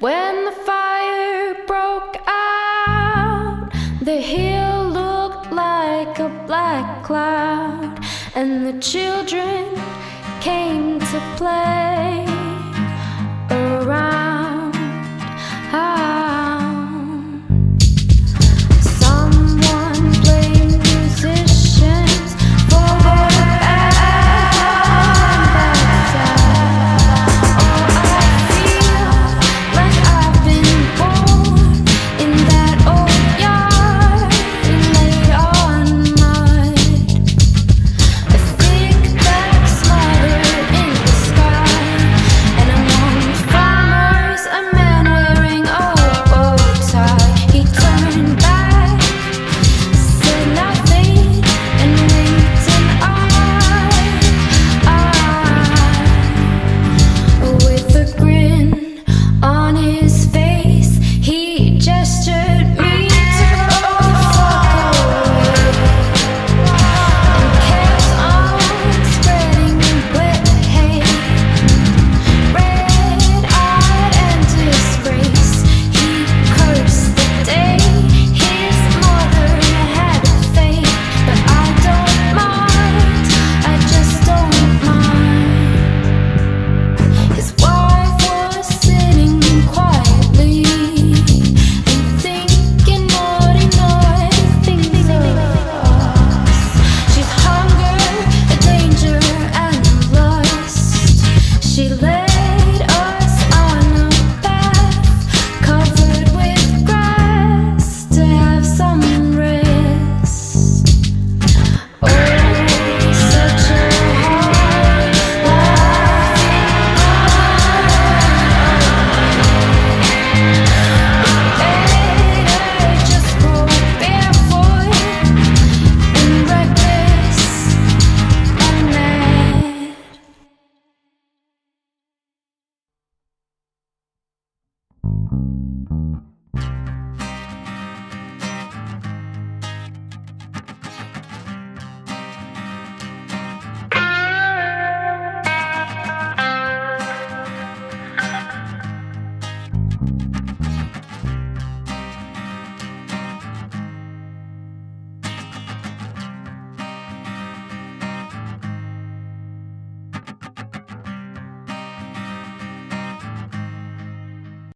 When the fire broke out, the hill looked like a black cloud, and the children came to play.